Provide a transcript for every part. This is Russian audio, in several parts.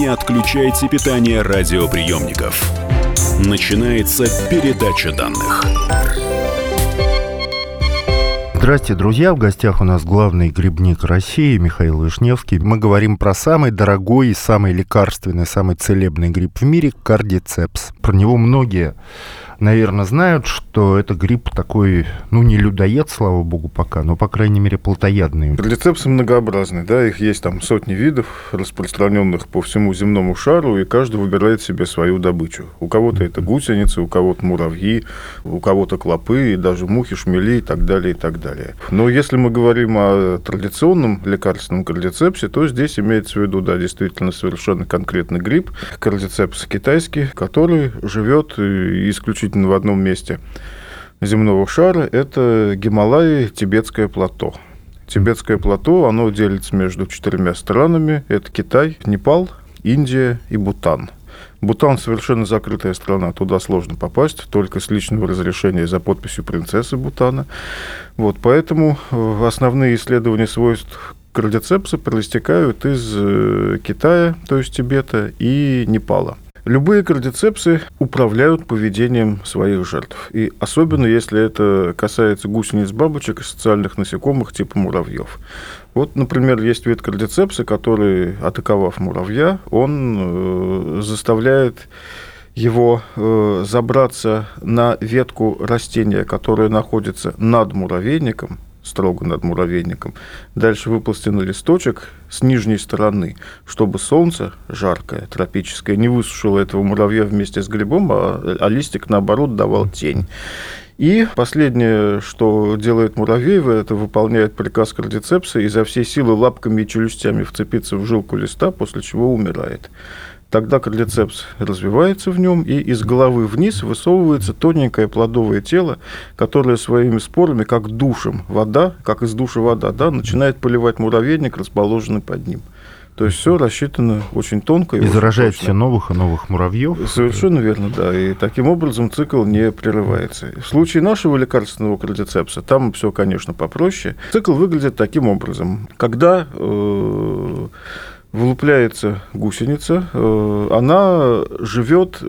Не отключайте питание радиоприемников. Начинается передача данных. Здравствуйте, друзья! В гостях у нас главный грибник России Михаил Вишневский. Мы говорим про самый дорогой и самый лекарственный, самый целебный гриб в мире – кардицепс. Про него многие наверное, знают, что это гриб такой, ну, не людоед, слава богу, пока, но, по крайней мере, плотоядный. Рецепсы многообразны, да, их есть там сотни видов, распространенных по всему земному шару, и каждый выбирает себе свою добычу. У кого-то это гусеницы, у кого-то муравьи, у кого-то клопы, и даже мухи, шмели и так далее, и так далее. Но если мы говорим о традиционном лекарственном кардицепсе, то здесь имеется в виду, да, действительно совершенно конкретный гриб, кардицепс китайский, который живет исключительно исключительно в одном месте земного шара, это Гималаи, Тибетское плато. Тибетское плато, оно делится между четырьмя странами. Это Китай, Непал, Индия и Бутан. Бутан совершенно закрытая страна, туда сложно попасть, только с личного разрешения за подписью принцессы Бутана. Вот, поэтому э, основные исследования свойств кардицепса проистекают из э, Китая, то есть Тибета, и Непала. Любые кардицепсы управляют поведением своих жертв. И особенно, если это касается гусениц бабочек и социальных насекомых типа муравьев. Вот, например, есть вид кардицепса, который, атаковав муравья, он э, заставляет его э, забраться на ветку растения, которое находится над муравейником, строго над муравейником. Дальше выпластен листочек с нижней стороны, чтобы солнце жаркое, тропическое, не высушило этого муравья вместе с грибом, а, а листик, наоборот, давал тень. И последнее, что делает Муравьева, это выполняет приказ кардицепса и за всей силы лапками и челюстями вцепиться в жилку листа, после чего умирает. Тогда кардицепс развивается в нем, и из головы вниз высовывается тоненькое плодовое тело, которое своими спорами, как душем вода, как из душа вода, да, начинает поливать муравейник, расположенный под ним. То есть все рассчитано очень тонко. И, и заражает все новых и новых муравьев. Совершенно верно, да. И таким образом цикл не прерывается. В случае нашего лекарственного кардицепса, там все, конечно, попроще. Цикл выглядит таким образом. Когда э, вылупляется гусеница, э, она живет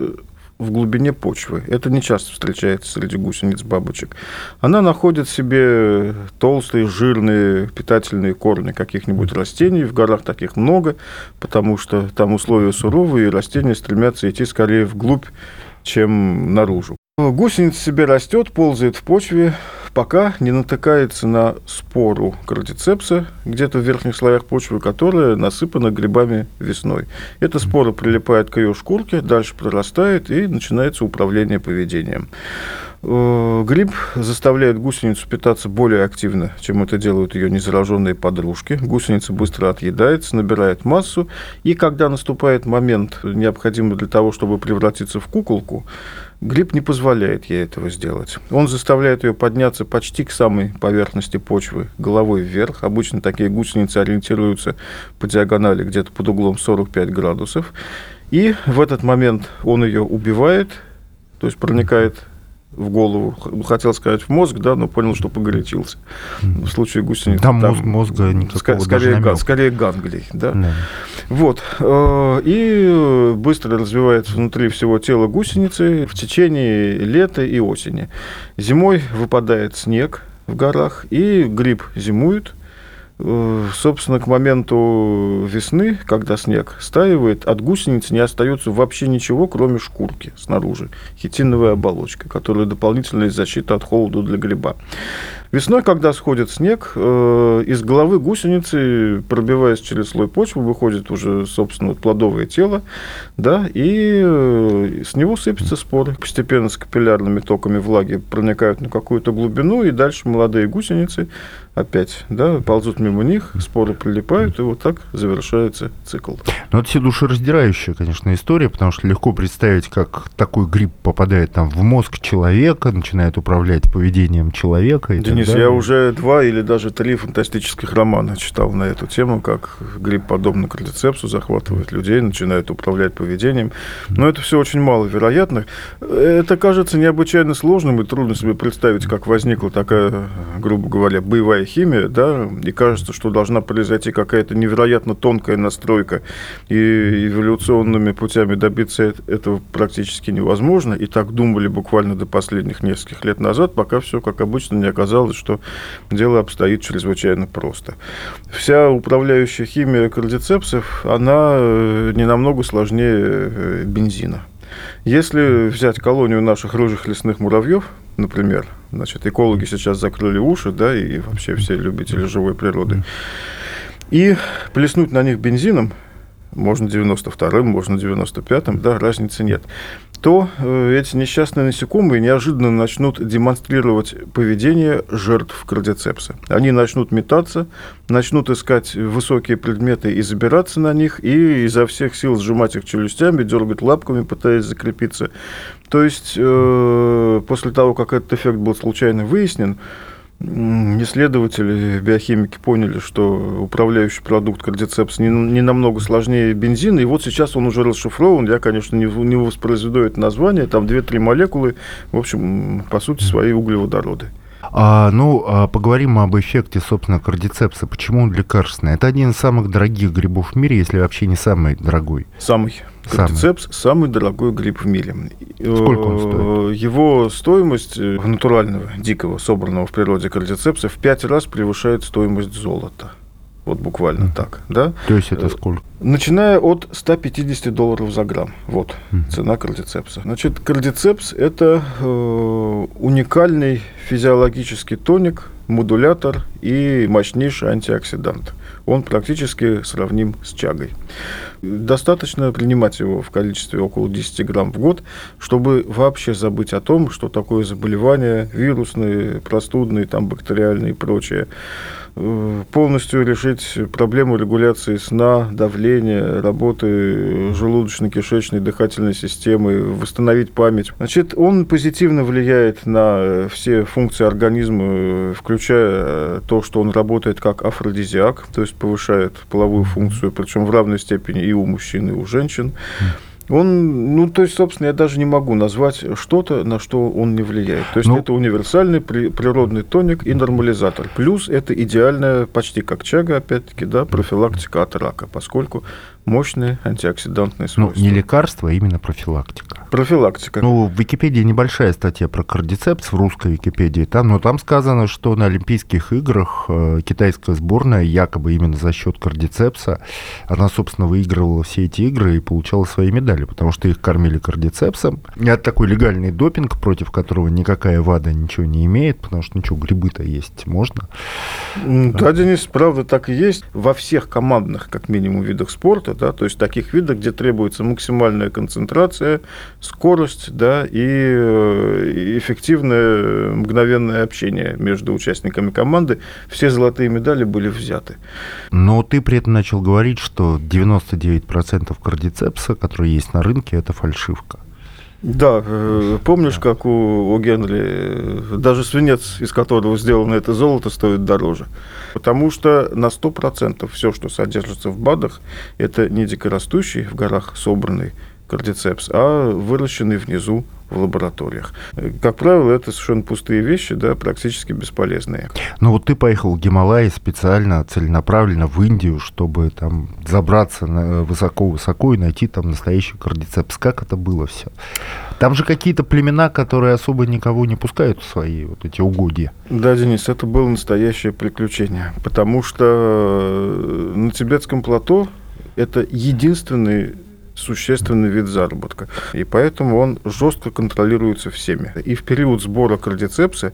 в глубине почвы. Это не часто встречается среди гусениц бабочек. Она находит себе толстые, жирные, питательные корни каких-нибудь растений. В горах таких много, потому что там условия суровые, и растения стремятся идти скорее вглубь, чем наружу. Гусеница себе растет, ползает в почве, пока не натыкается на спору кардицепса где-то в верхних слоях почвы, которая насыпана грибами весной. Эта спора прилипает к ее шкурке, дальше прорастает и начинается управление поведением. Э, гриб заставляет гусеницу питаться более активно, чем это делают ее незараженные подружки. Гусеница быстро отъедается, набирает массу, и когда наступает момент, необходимый для того, чтобы превратиться в куколку, гриб не позволяет ей этого сделать. Он заставляет ее подняться почти к самой поверхности почвы, головой вверх. Обычно такие гусеницы ориентируются по диагонали где-то под углом 45 градусов. И в этот момент он ее убивает, то есть проникает в голову. Хотел сказать в мозг, да, но понял, что погорячился. В случае гусеницы... Там, там мозг, мозга никакого скорее, даже скорее ганглий, да. да. Вот. Э, и быстро развивается внутри всего тела гусеницы в течение лета и осени. Зимой выпадает снег в горах, и гриб зимует, собственно, к моменту весны, когда снег стаивает, от гусениц не остается вообще ничего, кроме шкурки снаружи, хитиновая оболочка, которая дополнительная защита от холода для гриба. Весной, когда сходит снег, э, из головы гусеницы, пробиваясь через слой почвы, выходит уже, собственно, плодовое тело, да, и э, с него сыпятся споры. Постепенно с капиллярными токами влаги проникают на какую-то глубину, и дальше молодые гусеницы опять да, ползут мимо них, споры прилипают, и вот так завершается цикл. Ну, это все душераздирающая, конечно, история, потому что легко представить, как такой гриб попадает там в мозг человека, начинает управлять поведением человека. И да Денис, да? я уже два или даже три фантастических романа читал на эту тему, как грипп, подобно кардицепсу, захватывает людей, начинает управлять поведением. Но это все очень маловероятно. Это кажется необычайно сложным, и трудно себе представить, как возникла такая, грубо говоря, боевая химия, да, и кажется, что должна произойти какая-то невероятно тонкая настройка, и эволюционными путями добиться этого практически невозможно, и так думали буквально до последних нескольких лет назад, пока все, как обычно, не оказалось, что дело обстоит чрезвычайно просто. Вся управляющая химия кардицепсов, она э, не намного сложнее э, бензина. Если взять колонию наших рыжих лесных муравьев, например, значит, экологи сейчас закрыли уши, да, и вообще все любители живой природы, и плеснуть на них бензином, можно 92-м, можно 95-м, да, разницы нет, то э, эти несчастные насекомые неожиданно начнут демонстрировать поведение жертв кардицепса. Они начнут метаться, начнут искать высокие предметы и забираться на них, и изо всех сил сжимать их челюстями, дергать лапками, пытаясь закрепиться. То есть, э, после того, как этот эффект был случайно выяснен, исследователи, биохимики поняли, что управляющий продукт кардицепс не, не намного сложнее бензина, и вот сейчас он уже расшифрован, я, конечно, не, не воспроизведу это название, там 2-3 молекулы, в общем, по сути, свои углеводороды. А, ну, а поговорим об эффекте, собственно, кардицепса. Почему он лекарственный? Это один из самых дорогих грибов в мире, если вообще не самый дорогой. Самый. Кардицепс самый. дорогой гриб в мире. Сколько он стоит? Его стоимость э, натурального, дикого, собранного в природе кардицепса в пять раз превышает стоимость золота. Вот буквально mm. так, да? То есть это сколько? Начиная от 150 долларов за грамм. Вот mm. цена кардицепса. Значит, кардицепс – это э, уникальный физиологический тоник, модулятор и мощнейший антиоксидант. Он практически сравним с чагой. Достаточно принимать его в количестве около 10 грамм в год, чтобы вообще забыть о том, что такое заболевание вирусные, простудные, там, бактериальные и прочее. Э, полностью решить проблему регуляции сна, давления, работы желудочно-кишечной дыхательной системы, восстановить память. Значит, он позитивно влияет на все функции организма, включая то, что он работает как афродизиак, то есть повышает половую функцию, причем в равной степени и у мужчин, и у женщин. Он, ну, то есть, собственно, я даже не могу назвать что-то, на что он не влияет. То есть, ну, это универсальный при, природный тоник и нормализатор. Плюс это идеальная, почти как чага, опять-таки, да, профилактика от рака, поскольку мощные антиоксидантные свойства. Ну, не лекарство, а именно профилактика. Профилактика. Ну, в Википедии небольшая статья про кардицепс в русской Википедии, там, но там сказано, что на Олимпийских играх э, китайская сборная якобы именно за счет кардицепса, она, собственно, выигрывала все эти игры и получала свои медали, потому что их кормили кардицепсом. Это такой легальный допинг, против которого никакая ВАДА ничего не имеет, потому что ничего, грибы-то есть можно. Да, Денис, правда так и есть. Во всех командных, как минимум, видах спорта да, то есть таких видах, где требуется максимальная концентрация, скорость, да, и э, эффективное мгновенное общение между участниками команды, все золотые медали были взяты. Но ты при этом начал говорить, что 99% кардицепса, которые есть на рынке, это фальшивка. Да, э, помнишь, как у, у Генри э, даже свинец, из которого сделано это золото, стоит дороже. Потому что на 100% все, что содержится в БАДах, это не дикорастущий в горах собранный кардицепс, а выращенный внизу в лабораториях. Как правило, это совершенно пустые вещи, да, практически бесполезные. Ну вот ты поехал в Гималаи специально, целенаправленно в Индию, чтобы там забраться высоко-высоко и найти там настоящий кардицепс. Как это было все? Там же какие-то племена, которые особо никого не пускают в свои вот эти угодья. Да, Денис, это было настоящее приключение, потому что э, на тибетском плато это единственный существенный вид заработка. И поэтому он жестко контролируется всеми. И в период сбора кардицепса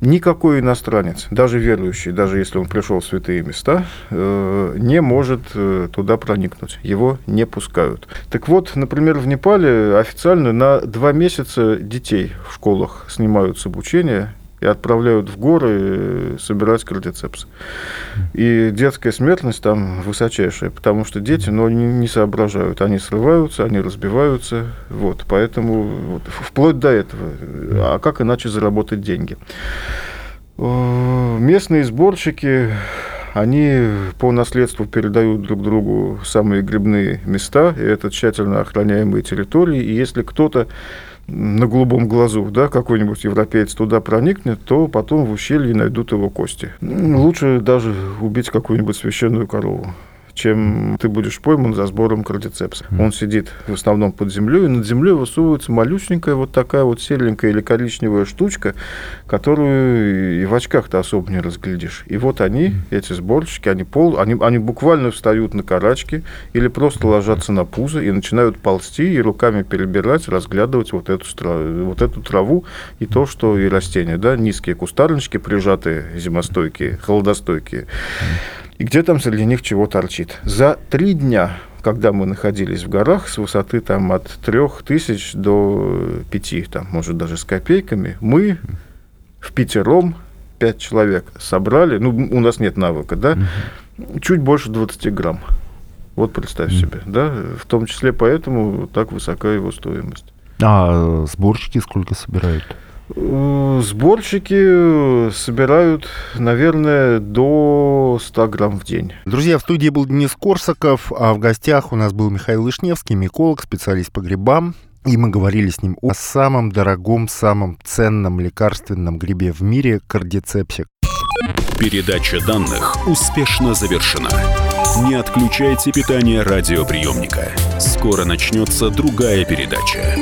никакой иностранец, даже верующий, даже если он пришел в святые места, э, не может э, туда проникнуть. Его не пускают. Так вот, например, в Непале официально на два месяца детей в школах снимают с обучения и отправляют в горы э, собирать кардицепс. И детская смертность там высочайшая, потому что дети, но не, не соображают. Они срываются, они разбиваются. Вот, поэтому вот, вплоть до этого. А как иначе заработать деньги? Местные сборщики, они по наследству передают друг другу самые грибные места, и это тщательно охраняемые территории. И если кто-то на голубом глазу, да, какой-нибудь европеец туда проникнет, то потом в ущелье найдут его кости. Лучше даже убить какую-нибудь священную корову чем ты будешь пойман за сбором кардицепса. Он сидит в основном под землей, и над землей высовывается малюсенькая вот такая вот серенькая или коричневая штучка, которую и в очках-то особо не разглядишь. И вот они, эти сборщики, они, пол, они, они буквально встают на карачки или просто ложатся на пузо и начинают ползти и руками перебирать, разглядывать вот эту, вот эту траву и то, что и растения, да, низкие кустарнички, прижатые, зимостойкие, холодостойкие. И где там среди них чего торчит. За три дня когда мы находились в горах с высоты там от трех тысяч до пяти, там, может, даже с копейками, мы в пятером, пять человек собрали, ну, у нас нет навыка, да, чуть больше 20 грамм. Вот представь себе, да, в том числе поэтому так высока его стоимость. А сборщики сколько собирают? Сборщики собирают, наверное, до 100 грамм в день. Друзья, в студии был Денис Корсаков, а в гостях у нас был Михаил Вишневский, миколог, специалист по грибам. И мы говорили с ним о самом дорогом, самом ценном лекарственном грибе в мире – кардицепсе. Передача данных успешно завершена. Не отключайте питание радиоприемника. Скоро начнется другая передача.